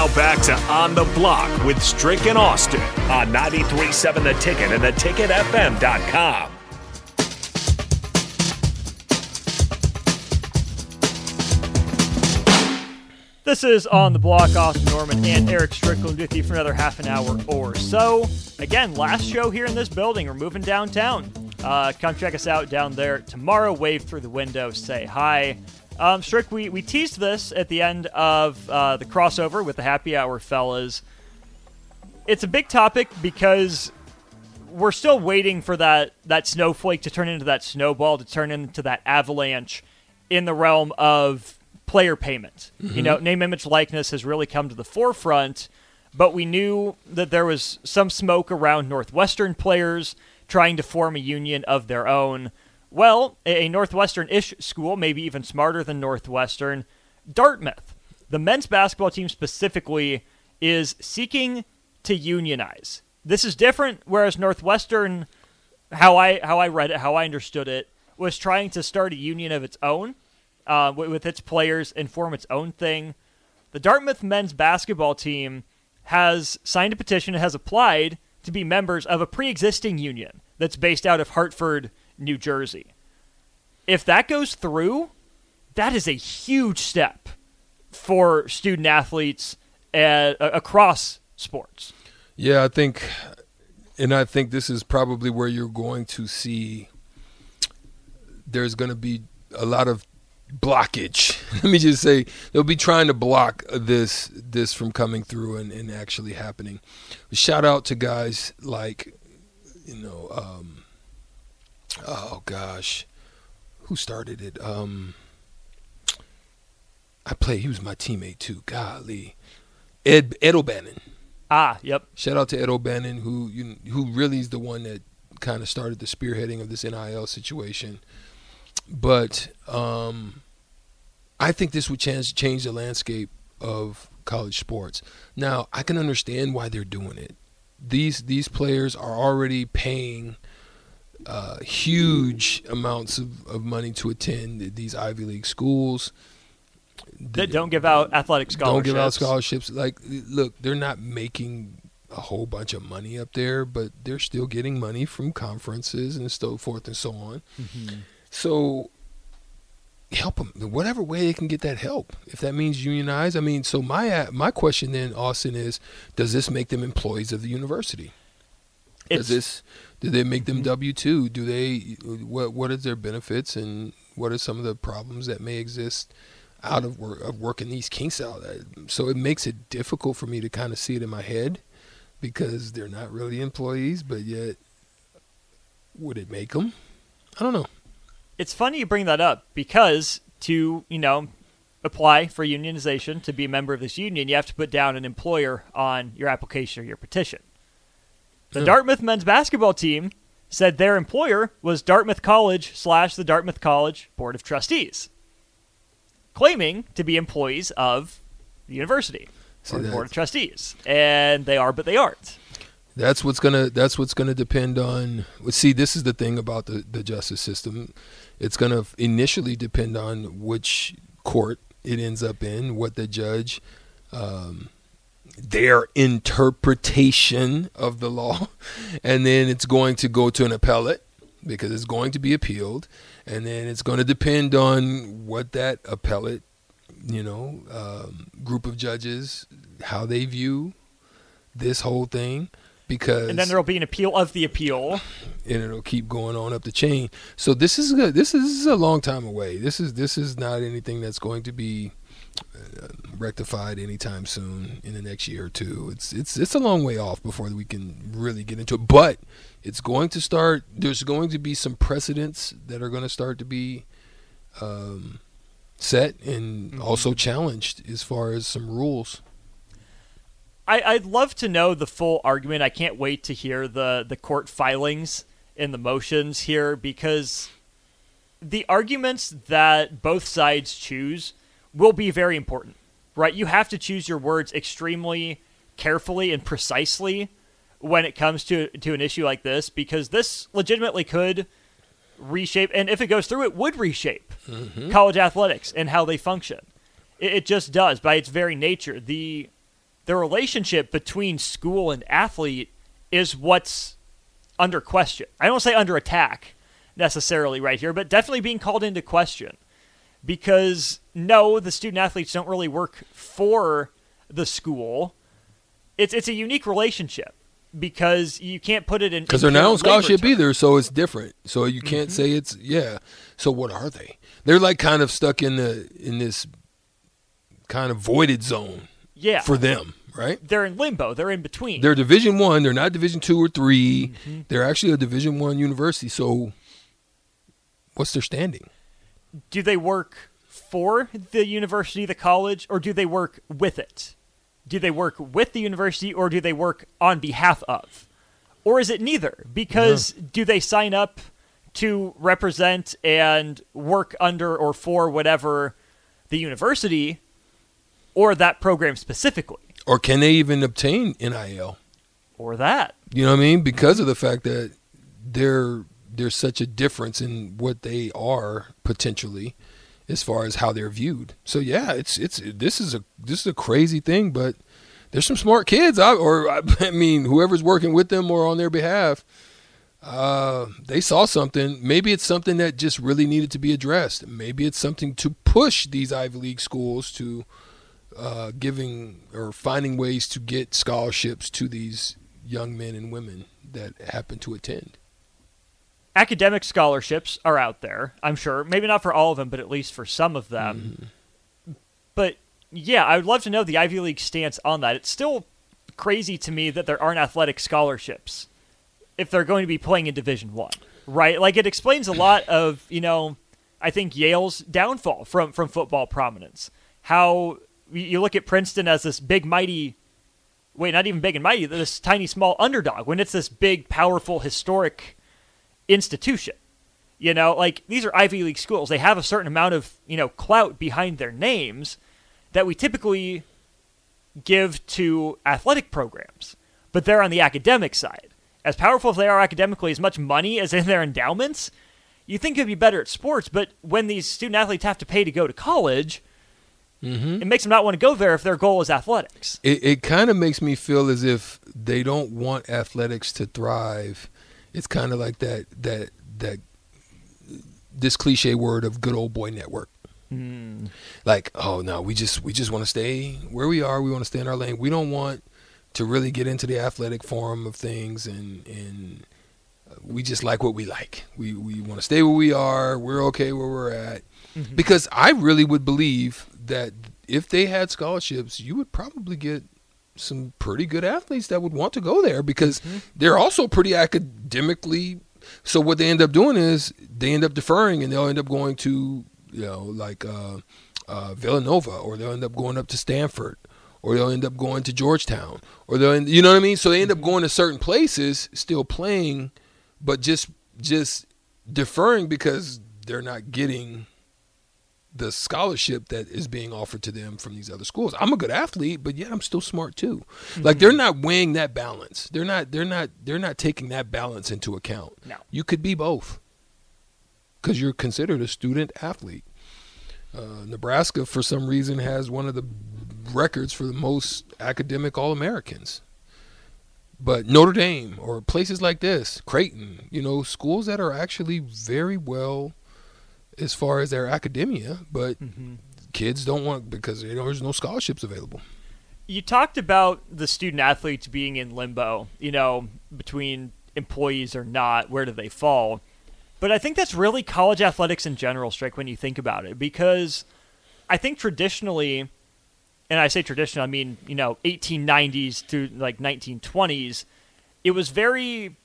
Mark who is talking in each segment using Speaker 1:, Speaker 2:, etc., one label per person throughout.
Speaker 1: Now back to On the Block with Strick and Austin on 93.7 The Ticket and theticketfm.com.
Speaker 2: This is On the Block, Austin Norman and Eric Strickland with you for another half an hour or so. Again, last show here in this building. We're moving downtown. Uh, come check us out down there tomorrow. Wave through the window, say hi. Um, Strick, we, we teased this at the end of uh, the crossover with the happy hour fellas. It's a big topic because we're still waiting for that, that snowflake to turn into that snowball, to turn into that avalanche in the realm of player payment. Mm-hmm. You know, name, image, likeness has really come to the forefront, but we knew that there was some smoke around Northwestern players trying to form a union of their own. Well, a Northwestern ish school, maybe even smarter than Northwestern, Dartmouth, the men's basketball team specifically, is seeking to unionize. This is different, whereas Northwestern, how I how I read it, how I understood it, was trying to start a union of its own uh, with its players and form its own thing. The Dartmouth men's basketball team has signed a petition and has applied to be members of a pre existing union that's based out of Hartford, New Jersey. If that goes through, that is a huge step for student athletes uh, across sports.
Speaker 3: Yeah, I think, and I think this is probably where you're going to see there's going to be a lot of blockage. Let me just say they'll be trying to block this this from coming through and, and actually happening. Shout out to guys like you know um, oh gosh. Who started it? Um, I play he was my teammate too. Golly. Ed Ed O'Bannon.
Speaker 2: Ah yep.
Speaker 3: Shout out to Ed O'Bannon who you, who really is the one that kind of started the spearheading of this NIL situation. But um, I think this would change change the landscape of college sports. Now, I can understand why they're doing it. These these players are already paying uh, huge amounts of, of money to attend these Ivy League schools.
Speaker 2: That don't give out athletic scholarships.
Speaker 3: Don't give out scholarships. Like, look, they're not making a whole bunch of money up there, but they're still getting money from conferences and so forth and so on. Mm-hmm. So help them whatever way they can get that help. If that means unionize, I mean, so my my question then, Austin, is: Does this make them employees of the university? Does this do they make them mm-hmm. W two? Do they what what is their benefits and what are some of the problems that may exist out of work of working these kinks out? So it makes it difficult for me to kind of see it in my head because they're not really employees, but yet would it make them? I don't know
Speaker 2: it's funny you bring that up because to, you know, apply for unionization to be a member of this union, you have to put down an employer on your application or your petition. The. Dartmouth men's basketball team said their employer was Dartmouth College slash the Dartmouth College Board of Trustees, claiming to be employees of the university or the Board of Trustees, and they are, but they aren't.
Speaker 3: That's what's gonna. That's what's gonna depend on. See, this is the thing about the the justice system it's going to initially depend on which court it ends up in, what the judge, um, their interpretation of the law, and then it's going to go to an appellate because it's going to be appealed, and then it's going to depend on what that appellate, you know, um, group of judges, how they view this whole thing because
Speaker 2: and then there'll be an appeal of the appeal.
Speaker 3: And it'll keep going on up the chain. So this is good this is, this is a long time away. This is this is not anything that's going to be rectified anytime soon in the next year or two it's it's it's a long way off before we can really get into it but it's going to start there's going to be some precedents that are going to start to be um, set and mm-hmm. also challenged as far as some rules
Speaker 2: I, would love to know the full argument. I can't wait to hear the the court filings and the motions here because the arguments that both sides choose will be very important. Right? You have to choose your words extremely carefully and precisely when it comes to to an issue like this because this legitimately could reshape and if it goes through it would reshape mm-hmm. college athletics and how they function. It, it just does by its very nature. The the relationship between school and athlete is what's under question. I don't say under attack necessarily right here, but definitely being called into question. Because no, the student athletes don't really work for the school. It's it's a unique relationship because you can't put it in
Speaker 3: because they're not on scholarship either, so it's different. So you can't mm-hmm. say it's yeah. So what are they? They're like kind of stuck in the in this kind of voided zone.
Speaker 2: Yeah,
Speaker 3: for them, right?
Speaker 2: They're in limbo. They're in between.
Speaker 3: They're Division One. They're not Division Two or 3 mm-hmm. They're actually a Division One university. So, what's their standing?
Speaker 2: Do they work for the university, the college, or do they work with it? Do they work with the university or do they work on behalf of? Or is it neither? Because yeah. do they sign up to represent and work under or for whatever the university or that program specifically?
Speaker 3: Or can they even obtain NIL?
Speaker 2: Or that.
Speaker 3: You know what I mean? Because of the fact that there there's such a difference in what they are potentially as far as how they're viewed. So yeah, it's it's this is a this is a crazy thing, but there's some smart kids, or I mean, whoever's working with them or on their behalf, uh, they saw something. Maybe it's something that just really needed to be addressed. Maybe it's something to push these Ivy League schools to uh, giving or finding ways to get scholarships to these young men and women that happen to attend
Speaker 2: academic scholarships are out there, I'm sure. Maybe not for all of them, but at least for some of them. Mm-hmm. But yeah, I would love to know the Ivy League stance on that. It's still crazy to me that there aren't athletic scholarships if they're going to be playing in Division 1. Right? Like it explains a lot of, you know, I think Yale's downfall from from football prominence. How you look at Princeton as this big mighty wait, not even big and mighty, this tiny small underdog when it's this big powerful historic institution. You know, like these are Ivy League schools. They have a certain amount of, you know, clout behind their names that we typically give to athletic programs. But they're on the academic side. As powerful as they are academically, as much money as in their endowments, you think it'd be better at sports, but when these student athletes have to pay to go to college, mm-hmm. it makes them not want to go there if their goal is athletics.
Speaker 3: It, it kind of makes me feel as if they don't want athletics to thrive it's kind of like that that that this cliche word of good old boy network. Mm. Like, oh no, we just we just want to stay where we are. We want to stay in our lane. We don't want to really get into the athletic form of things, and and we just like what we like. We we want to stay where we are. We're okay where we're at. Mm-hmm. Because I really would believe that if they had scholarships, you would probably get some pretty good athletes that would want to go there because mm-hmm. they're also pretty academically. So what they end up doing is they end up deferring and they'll end up going to you know like uh, uh, Villanova or they'll end up going up to Stanford or they'll end up going to Georgetown or they'll end, you know what I mean. So they end up mm-hmm. going to certain places, still playing, but just just deferring because they're not getting the scholarship that is being offered to them from these other schools. I'm a good athlete, but yet I'm still smart too. Mm-hmm. Like they're not weighing that balance. They're not they're not they're not taking that balance into account.
Speaker 2: No.
Speaker 3: You could be both. Cuz you're considered a student athlete. Uh, Nebraska for some reason has one of the records for the most academic all-Americans. But Notre Dame or places like this, Creighton, you know, schools that are actually very well as far as their academia, but mm-hmm. kids don't want because you know, there's no scholarships available.
Speaker 2: You talked about the student athletes being in limbo, you know, between employees or not, where do they fall? But I think that's really college athletics in general, Strick, when you think about it, because I think traditionally, and I say traditional, I mean, you know, 1890s to like 1920s, it was very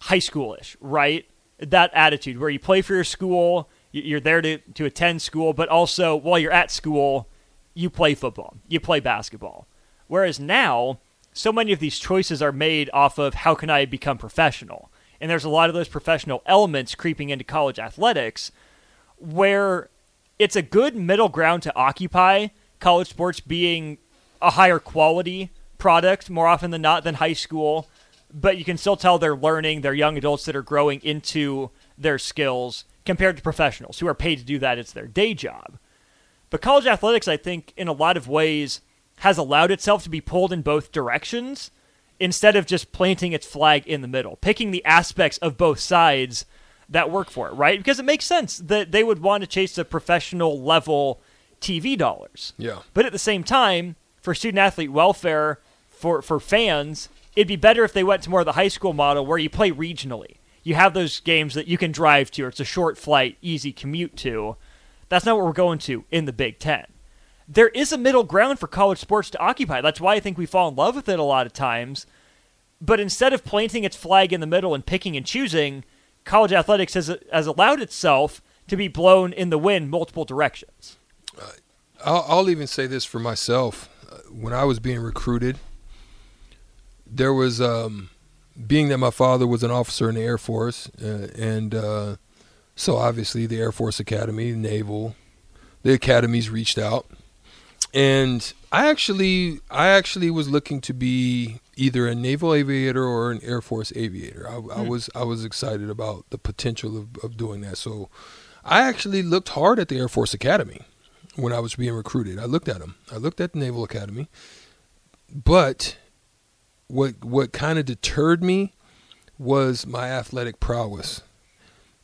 Speaker 2: high schoolish, right? That attitude where you play for your school, you're there to, to attend school, but also while you're at school, you play football, you play basketball. Whereas now, so many of these choices are made off of how can I become professional? And there's a lot of those professional elements creeping into college athletics where it's a good middle ground to occupy college sports being a higher quality product more often than not than high school but you can still tell they're learning. They're young adults that are growing into their skills compared to professionals who are paid to do that. It's their day job. But college athletics, I think, in a lot of ways, has allowed itself to be pulled in both directions instead of just planting its flag in the middle, picking the aspects of both sides that work for it, right? Because it makes sense that they would want to chase the professional level TV dollars.
Speaker 3: Yeah.
Speaker 2: But at the same time, for student athlete welfare, for, for fans, it'd be better if they went to more of the high school model where you play regionally. You have those games that you can drive to, or it's a short flight, easy commute to. That's not what we're going to in the Big Ten. There is a middle ground for college sports to occupy. That's why I think we fall in love with it a lot of times. But instead of planting its flag in the middle and picking and choosing, college athletics has, has allowed itself to be blown in the wind multiple directions.
Speaker 3: I'll, I'll even say this for myself. Uh, When I was being recruited, there was, um, being that my father was an officer in the Air Force, uh, and uh, so obviously the Air Force Academy, Naval, the academies reached out, and I actually, I actually was looking to be either a naval aviator or an Air Force aviator. I, I was, I was excited about the potential of, of doing that. So, I actually looked hard at the Air Force Academy when I was being recruited. I looked at them. I looked at the Naval Academy, but what what kind of deterred me was my athletic prowess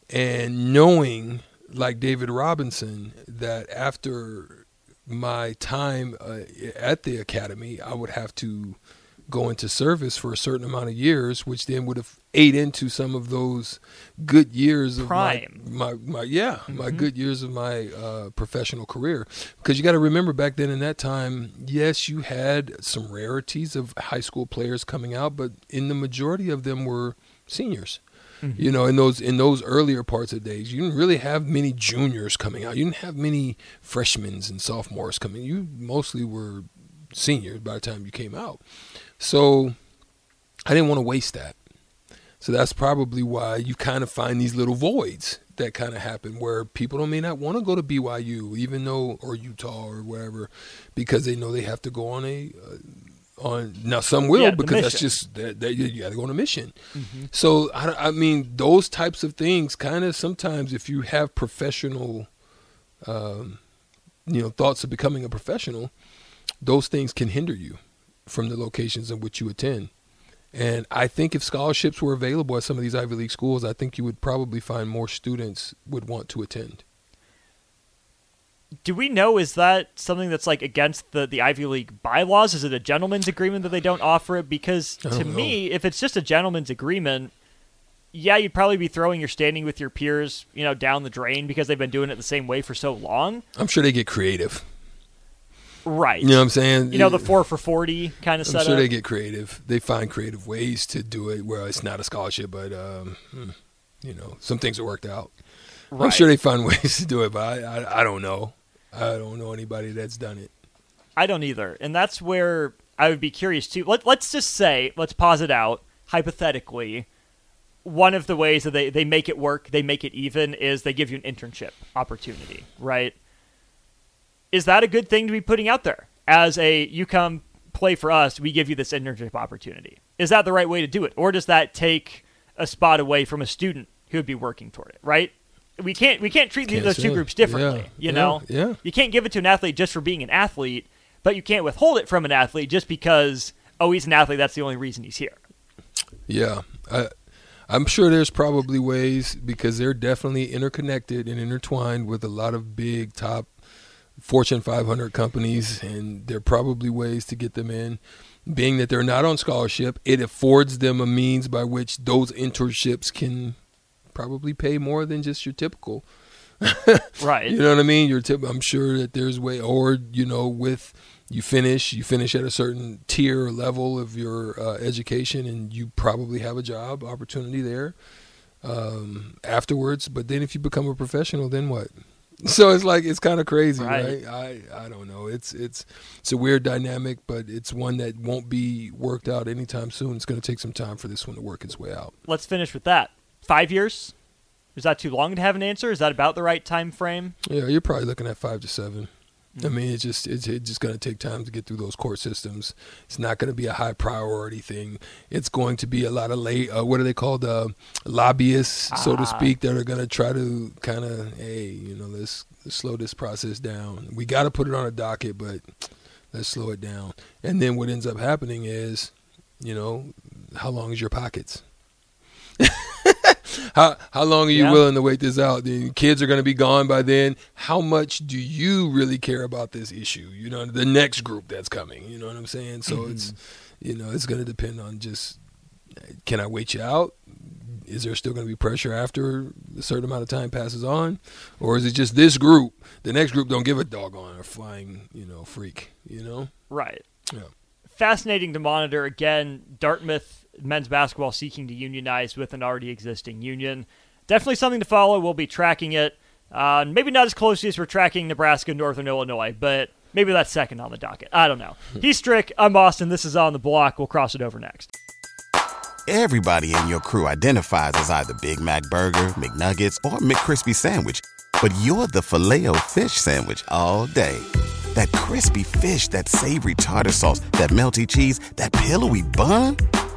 Speaker 3: and knowing like David Robinson that after my time uh, at the academy I would have to go into service for a certain amount of years which then would have ate into some of those good years of
Speaker 2: Prime.
Speaker 3: my, my, my yeah my good years of my uh, professional career. Because you got to remember back then in that time yes you had some rarities of high school players coming out but in the majority of them were seniors. You know in those in those earlier parts of days you didn't really have many juniors coming out. You didn't have many freshmen and sophomores coming. You mostly were seniors by the time you came out. So i didn't want to waste that so that's probably why you kind of find these little voids that kind of happen where people don't may not want to go to BYU, even though or Utah or wherever, because they know they have to go on a uh, on now some will
Speaker 2: Yeah,
Speaker 3: because that's just that, that you, got to go on a mission. So I, I mean those types of things kind of sometimes if you have professional, um, you know, thoughts of becoming a professional, those things can hinder you from the locations in which you attend. And I think if scholarships were available at some of these Ivy League schools, I think you would probably find more students would want to attend.
Speaker 2: Do we know is that something that's like against the, the Ivy League bylaws? Is it a gentleman's agreement that they don't offer it? Because to
Speaker 3: don't know.
Speaker 2: me, if it's just a gentleman's agreement, yeah, you'd probably be throwing your standing with your peers, you know, down the drain because they've been doing it the same way for so long.
Speaker 3: I'm sure they get creative.
Speaker 2: Right.
Speaker 3: You know what I'm saying?
Speaker 2: You know, the four for forty kind of stuff.
Speaker 3: I'm
Speaker 2: setup.
Speaker 3: sure they get creative. They find creative ways to do it where it's not a scholarship, but um, hmm, you know, some things are worked out. I'm sure they find ways to do it, but I, I, I don't know. I don't know anybody that's done it.
Speaker 2: I don't either. And that's where I would be curious too. Let, let's just say, let's pause it out, hypothetically. One of the ways that they, they make it work, they make it even, is they give you an internship opportunity, right? Is that a good thing to be putting out there? As a, you come play for us, we give you this internship opportunity. Is that the right way to do it? Or does that take a spot away from a student who would be working toward it, right? We can't we can't treat
Speaker 3: Can't
Speaker 2: those two
Speaker 3: say.
Speaker 2: groups differently,
Speaker 3: Yeah,
Speaker 2: you
Speaker 3: yeah,
Speaker 2: know?
Speaker 3: yeah.
Speaker 2: You can't give it to an athlete just for being an athlete, but you can't withhold it from an athlete just because oh he's an athlete. That's the only reason he's here.
Speaker 3: Yeah, I, I'm sure there's probably ways because they're definitely interconnected and intertwined with a lot of big top Fortune 500 companies, and there are probably ways to get them in. Being that they're not on scholarship, it affords them a means by which those internships can probably pay more than just your typical.
Speaker 2: Right.
Speaker 3: You know what I mean? Your tip. I'm sure that there's way, or you know, with you finish, you finish at a certain tier or level of your uh, education, and you probably have a job opportunity there um, afterwards. But then, if you become a professional, then what? So it's like it's kind of crazy,
Speaker 2: Right.
Speaker 3: right? I I don't know. It's it's it's a weird dynamic, but it's one that won't be worked out anytime soon. It's going to take some time for this one to work its way out.
Speaker 2: Let's finish with that. Five years. Is that too long to have an answer? Is that about the right time frame?
Speaker 3: Yeah, you're probably looking at five to seven. I mean, it's just it's, it's just going to take time to get through those court systems. It's not going to be a high priority thing. It's going to be a lot of late. Uh, what are they called? Uh, lobbyists, so to
Speaker 2: Ah.
Speaker 3: speak, that are going to try to kind of, hey, you know, let's, let's slow this process down. We got to put it on a docket, but let's slow it down. And then what ends up happening is, you know, how long is your pockets? how how long are you
Speaker 2: Yeah.
Speaker 3: willing to wait this out? The kids are going to be gone by then. How much do you really care about this issue? You know, the next group that's coming. You know what I'm saying? So it's mm-hmm. you know it's going to depend on just can I wait you out? Is there still going to be pressure after a certain amount of time passes on, or is it just this group? The next group don't give a doggone or flying you know freak. You know?
Speaker 2: Right.
Speaker 3: Yeah.
Speaker 2: Fascinating to monitor. Again, Dartmouth men's basketball seeking to unionize with an already existing union. Definitely something to follow. We'll be tracking it. Uh, maybe not as closely as we're tracking Nebraska, Northern Illinois, but maybe that's second on the docket. I don't know. He's Strick. I'm Austin. This is On the Block. We'll cross it over next.
Speaker 4: Everybody in your crew identifies as either Big Mac Burger, McNuggets, or McCrispy Sandwich. But you're the filet fish Sandwich all day. That crispy fish, that savory tartar sauce, that melty cheese, that pillowy bun.